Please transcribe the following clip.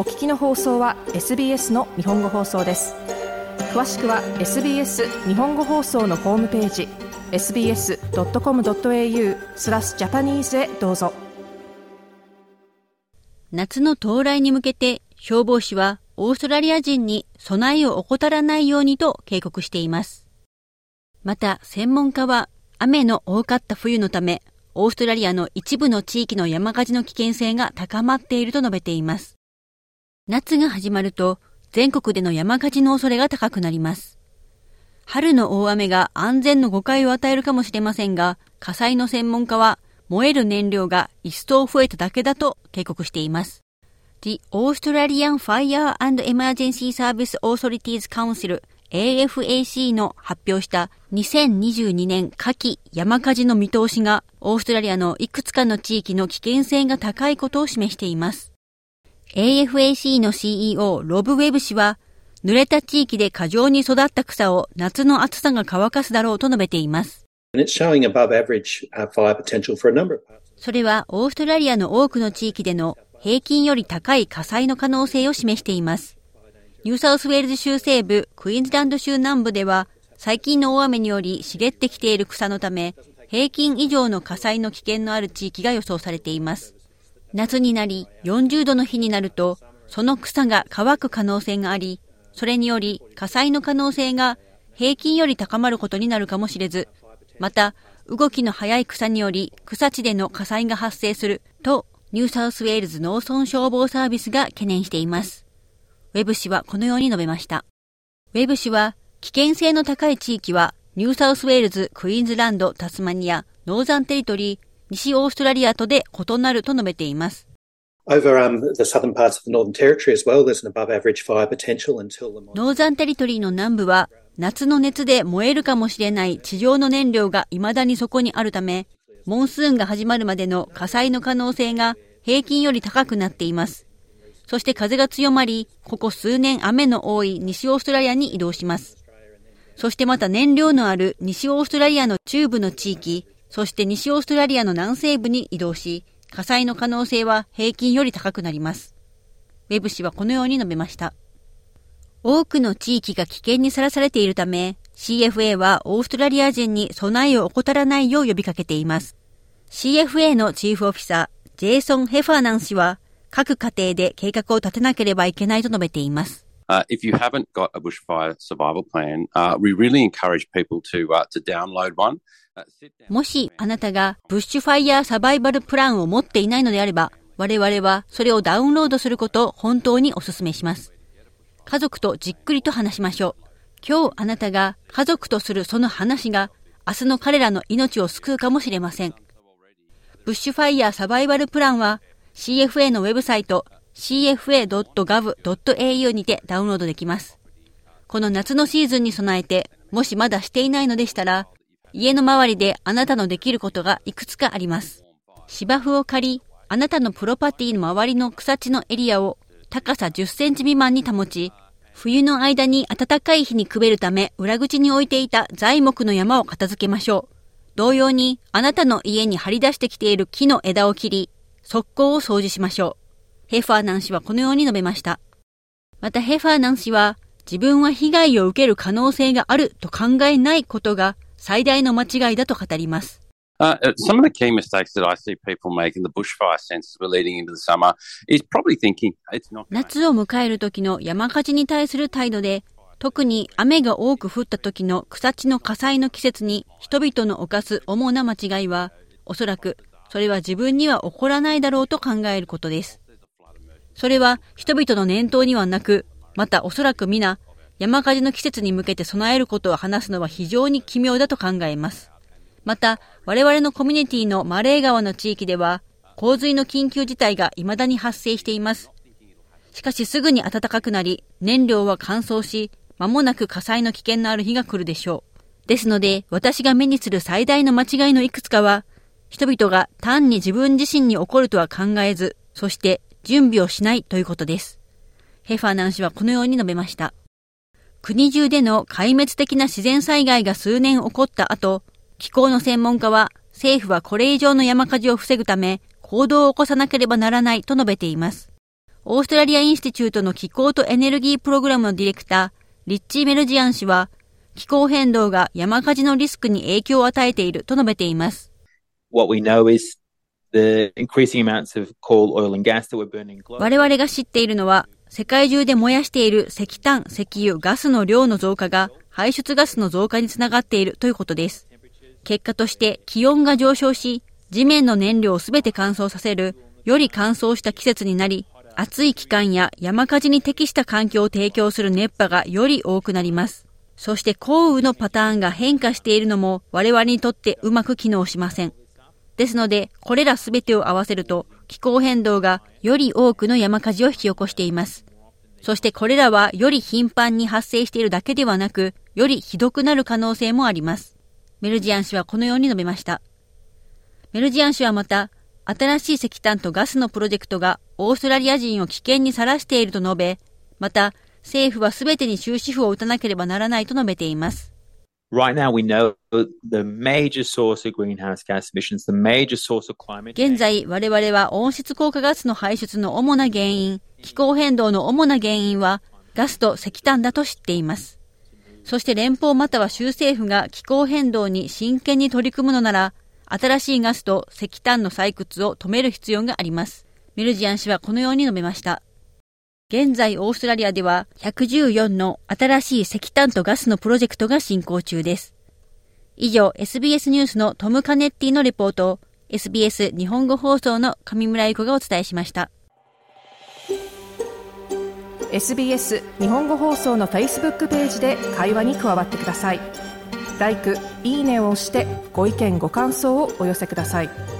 お聞きの放送は SBS の日本語放送です詳しくは SBS 日本語放送のホームページ sbs.com.au スラスジャパニーズへどうぞ夏の到来に向けて消防士はオーストラリア人に備えを怠らないようにと警告しています。また専門家は雨の多かった冬のためオーストラリアの一部の地域の山火事の危険性が高まっていると述べています。夏が始まると全国での山火事の恐れが高くなります。春の大雨が安全の誤解を与えるかもしれませんが、火災の専門家は燃える燃料が一層増えただけだと警告しています。The Australian Fire and Emergency Service Authorities Council AFAC の発表した2022年夏季山火事の見通しがオーストラリアのいくつかの地域の危険性が高いことを示しています。AFAC の CEO ロブ・ウェブ氏は濡れた地域で過剰に育った草を夏の暑さが乾かすだろうと述べています。それはオーストラリアの多くの地域での平均より高い火災の可能性を示しています。ニューサウスウェールズ州西部、クイーンズランド州南部では、最近の大雨により茂ってきている草のため、平均以上の火災の危険のある地域が予想されています。夏になり40度の日になると、その草が乾く可能性があり、それにより火災の可能性が平均より高まることになるかもしれず、また、動きの速い草により草地での火災が発生すると、ニューサウスウェールズ農村消防サービスが懸念しています。ウェブ氏はこのように述べました。ウェブ氏は、危険性の高い地域は、ニューサウスウェールズ、クイーンズランド、タスマニア、ノーザンテリトリー、西オーストラリアとで異なると述べています。ノーザンテリトリーの南部は、夏の熱で燃えるかもしれない地上の燃料が未だにそこにあるため、モンスーンが始まるまでの火災の可能性が平均より高くなっています。そして風が強まり、ここ数年雨の多い西オーストラリアに移動します。そしてまた燃料のある西オーストラリアの中部の地域、そして西オーストラリアの南西部に移動し、火災の可能性は平均より高くなります。ウェブ氏はこのように述べました。多くの地域が危険にさらされているため、CFA はオーストラリア人に備えを怠らないよう呼びかけています。CFA のチーフオフィサー、ジェイソン・ヘファーナン氏は、各家庭で計画を立てなければいけないと述べています。Uh, if you haven't got a bushfire survival plan, uh, we really encourage people to, uh, to download one. もしあなたがブッシュファイヤーサバイバルプランを持っていないのであれば、我々はそれをダウンロードすることを本当にお勧めします。家族とじっくりと話しましょう。今日あなたが家族とするその話が明日の彼らの命を救うかもしれません。ブッシュファイヤーサバイバルプランは CFA のウェブサイト cfa.gov.au にてダウンロードできます。この夏のシーズンに備えて、もしまだしていないのでしたら、家の周りであなたのできることがいくつかあります。芝生を借り、あなたのプロパティの周りの草地のエリアを高さ10センチ未満に保ち、冬の間に暖かい日にくべるため裏口に置いていた材木の山を片付けましょう。同様に、あなたの家に張り出してきている木の枝を切り、側溝を掃除しましょう。ヘファーナン氏はこのように述べました。またヘファーナン氏は、自分は被害を受ける可能性があると考えないことが最大の間違いだと語ります。Uh, some of the key mistakes that I see people make in the bushfire sense we're leading into the summer is probably thinking it's not 夏を迎える時の山火事に対する態度で、特に雨が多く降った時の草地の火災の季節に人々の犯す主な間違いは、おそらくそれは自分には起こらないだろうと考えることです。それは人々の念頭にはなく、またおそらく皆、山火事の季節に向けて備えることを話すのは非常に奇妙だと考えます。また、我々のコミュニティのマレー川の地域では、洪水の緊急事態が未だに発生しています。しかしすぐに暖かくなり、燃料は乾燥し、間もなく火災の危険のある日が来るでしょう。ですので、私が目にする最大の間違いのいくつかは、人々が単に自分自身に起こるとは考えず、そして準備をしないということです。ヘファーナン氏はこのように述べました。国中での壊滅的な自然災害が数年起こった後、気候の専門家は政府はこれ以上の山火事を防ぐため行動を起こさなければならないと述べています。オーストラリアインスティチュートの気候とエネルギープログラムのディレクター、リッチー・メルジアン氏は、気候変動が山火事のリスクに影響を与えていると述べています。我々が知っているのは、世界中で燃やしている石炭、石油、ガスの量の増加が排出ガスの増加につながっているということです。結果として気温が上昇し、地面の燃料をすべて乾燥させる、より乾燥した季節になり、暑い期間や山火事に適した環境を提供する熱波がより多くなります。そして降雨のパターンが変化しているのも我々にとってうまく機能しません。ですので、これらすべてを合わせると、気候変動がより多くの山火事を引き起こしています。そしてこれらはより頻繁に発生しているだけではなく、よりひどくなる可能性もあります。メルジアン氏はこのように述べました。メルジアン氏はまた、新しい石炭とガスのプロジェクトがオーストラリア人を危険にさらしていると述べ、また政府はすべてに終止符を打たなければならないと述べています。現在我々は温室効果ガスの排出の主な原因、気候変動の主な原因はガスと石炭だと知っています。そして連邦または州政府が気候変動に真剣に取り組むのなら、新しいガスと石炭の採掘を止める必要があります。ミルジアン氏はこのように述べました。現在オーストラリアでは114の新しい石炭とガスのプロジェクトが進行中です。以上、SBS ニュースのトム・カネッティのレポートを SBS 日本語放送の上村ゆ子がお伝えしました。SBS 日本語放送の Facebook ページで会話に加わってください。l i いいねを押してご意見ご感想をお寄せください。